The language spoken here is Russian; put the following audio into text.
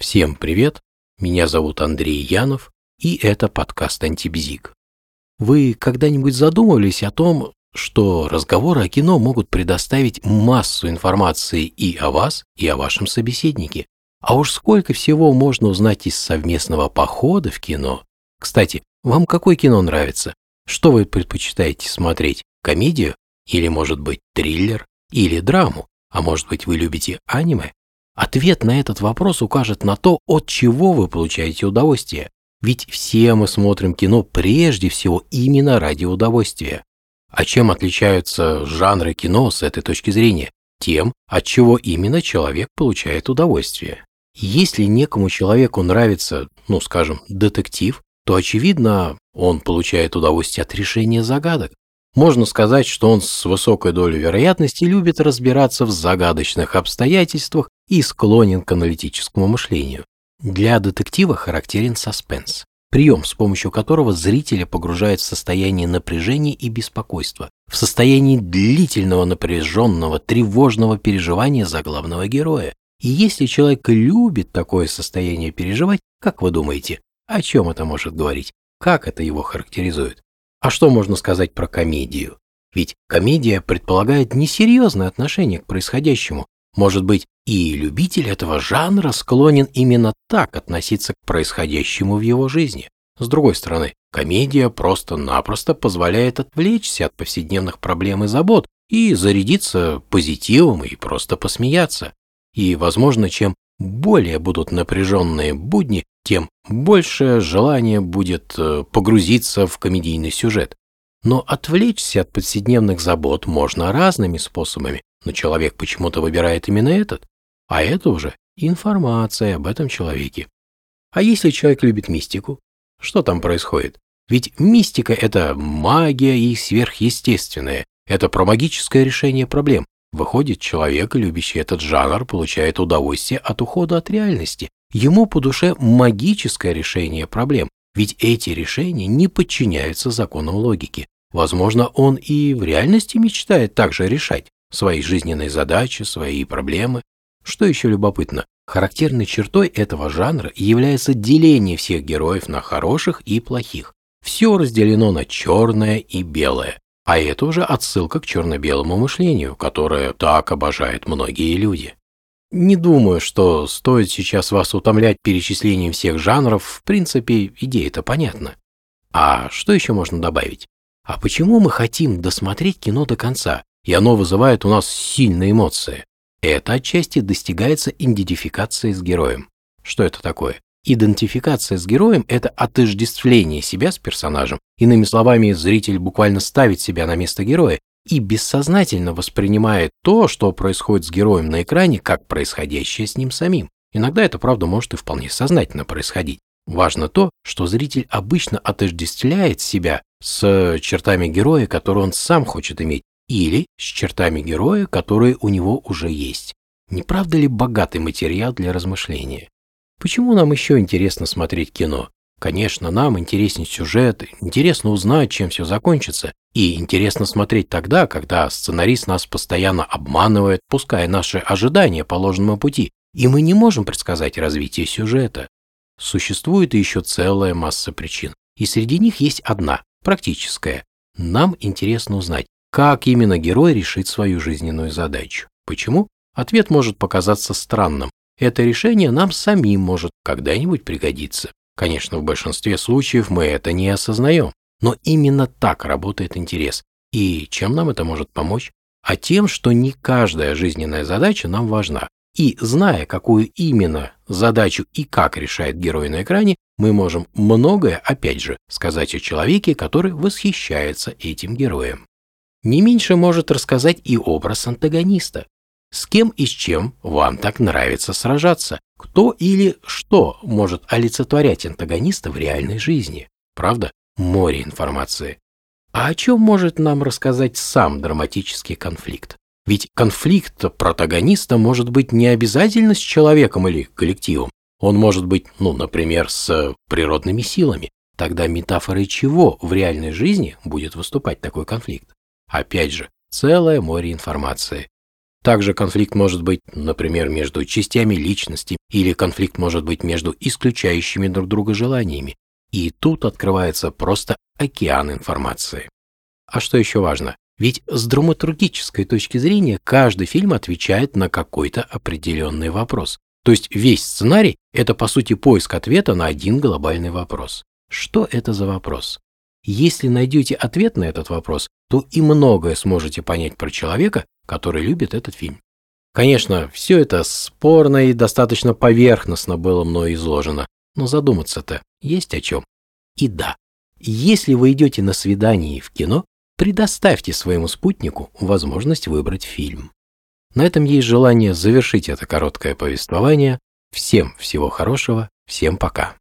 Всем привет, меня зовут Андрей Янов, и это подкаст «Антибзик». Вы когда-нибудь задумывались о том, что разговоры о кино могут предоставить массу информации и о вас, и о вашем собеседнике? А уж сколько всего можно узнать из совместного похода в кино. Кстати, вам какое кино нравится? Что вы предпочитаете смотреть? Комедию? Или, может быть, триллер? Или драму? А может быть, вы любите аниме? Ответ на этот вопрос укажет на то, от чего вы получаете удовольствие. Ведь все мы смотрим кино прежде всего именно ради удовольствия. А чем отличаются жанры кино с этой точки зрения? Тем, от чего именно человек получает удовольствие. Если некому человеку нравится, ну скажем, детектив, то очевидно, он получает удовольствие от решения загадок. Можно сказать, что он с высокой долей вероятности любит разбираться в загадочных обстоятельствах и склонен к аналитическому мышлению. Для детектива характерен саспенс, прием, с помощью которого зрителя погружает в состояние напряжения и беспокойства, в состояние длительного напряженного, тревожного переживания за главного героя. И если человек любит такое состояние переживать, как вы думаете, о чем это может говорить? Как это его характеризует? А что можно сказать про комедию? Ведь комедия предполагает несерьезное отношение к происходящему, может быть, и любитель этого жанра склонен именно так относиться к происходящему в его жизни. С другой стороны, комедия просто-напросто позволяет отвлечься от повседневных проблем и забот и зарядиться позитивом и просто посмеяться. И, возможно, чем более будут напряженные будни, тем больше желание будет э, погрузиться в комедийный сюжет. Но отвлечься от повседневных забот можно разными способами, но человек почему-то выбирает именно этот, а это уже информация об этом человеке. А если человек любит мистику, что там происходит? Ведь мистика – это магия и сверхъестественное, это про магическое решение проблем. Выходит, человек, любящий этот жанр, получает удовольствие от ухода от реальности. Ему по душе магическое решение проблем, ведь эти решения не подчиняются законам логики. Возможно, он и в реальности мечтает также решать свои жизненные задачи, свои проблемы. Что еще любопытно, характерной чертой этого жанра является деление всех героев на хороших и плохих. Все разделено на черное и белое. А это уже отсылка к черно-белому мышлению, которое так обожают многие люди. Не думаю, что стоит сейчас вас утомлять перечислением всех жанров, в принципе, идея-то понятна. А что еще можно добавить? А почему мы хотим досмотреть кино до конца? и оно вызывает у нас сильные эмоции. Это отчасти достигается идентификацией с героем. Что это такое? Идентификация с героем – это отождествление себя с персонажем. Иными словами, зритель буквально ставит себя на место героя и бессознательно воспринимает то, что происходит с героем на экране, как происходящее с ним самим. Иногда это, правда, может и вполне сознательно происходить. Важно то, что зритель обычно отождествляет себя с чертами героя, которые он сам хочет иметь, или с чертами героя, которые у него уже есть. Не правда ли богатый материал для размышления? Почему нам еще интересно смотреть кино? Конечно, нам интересен сюжет, интересно узнать, чем все закончится, и интересно смотреть тогда, когда сценарист нас постоянно обманывает, пуская наши ожидания по ложному пути, и мы не можем предсказать развитие сюжета. Существует еще целая масса причин, и среди них есть одна, практическая. Нам интересно узнать, как именно герой решит свою жизненную задачу? Почему? Ответ может показаться странным. Это решение нам самим может когда-нибудь пригодиться. Конечно, в большинстве случаев мы это не осознаем, но именно так работает интерес. И чем нам это может помочь? А тем, что не каждая жизненная задача нам важна. И зная, какую именно задачу и как решает герой на экране, мы можем многое, опять же, сказать о человеке, который восхищается этим героем. Не меньше может рассказать и образ антагониста. С кем и с чем вам так нравится сражаться? Кто или что может олицетворять антагониста в реальной жизни? Правда? Море информации. А о чем может нам рассказать сам драматический конфликт? Ведь конфликт протагониста может быть не обязательно с человеком или коллективом. Он может быть, ну, например, с природными силами. Тогда метафорой чего в реальной жизни будет выступать такой конфликт? Опять же, целое море информации. Также конфликт может быть, например, между частями личности, или конфликт может быть между исключающими друг друга желаниями. И тут открывается просто океан информации. А что еще важно? Ведь с драматургической точки зрения каждый фильм отвечает на какой-то определенный вопрос. То есть весь сценарий – это по сути поиск ответа на один глобальный вопрос. Что это за вопрос? Если найдете ответ на этот вопрос, то и многое сможете понять про человека, который любит этот фильм. Конечно, все это спорно и достаточно поверхностно было мной изложено, но задуматься-то есть о чем. И да, если вы идете на свидание в кино, предоставьте своему спутнику возможность выбрать фильм. На этом есть желание завершить это короткое повествование. Всем всего хорошего, всем пока.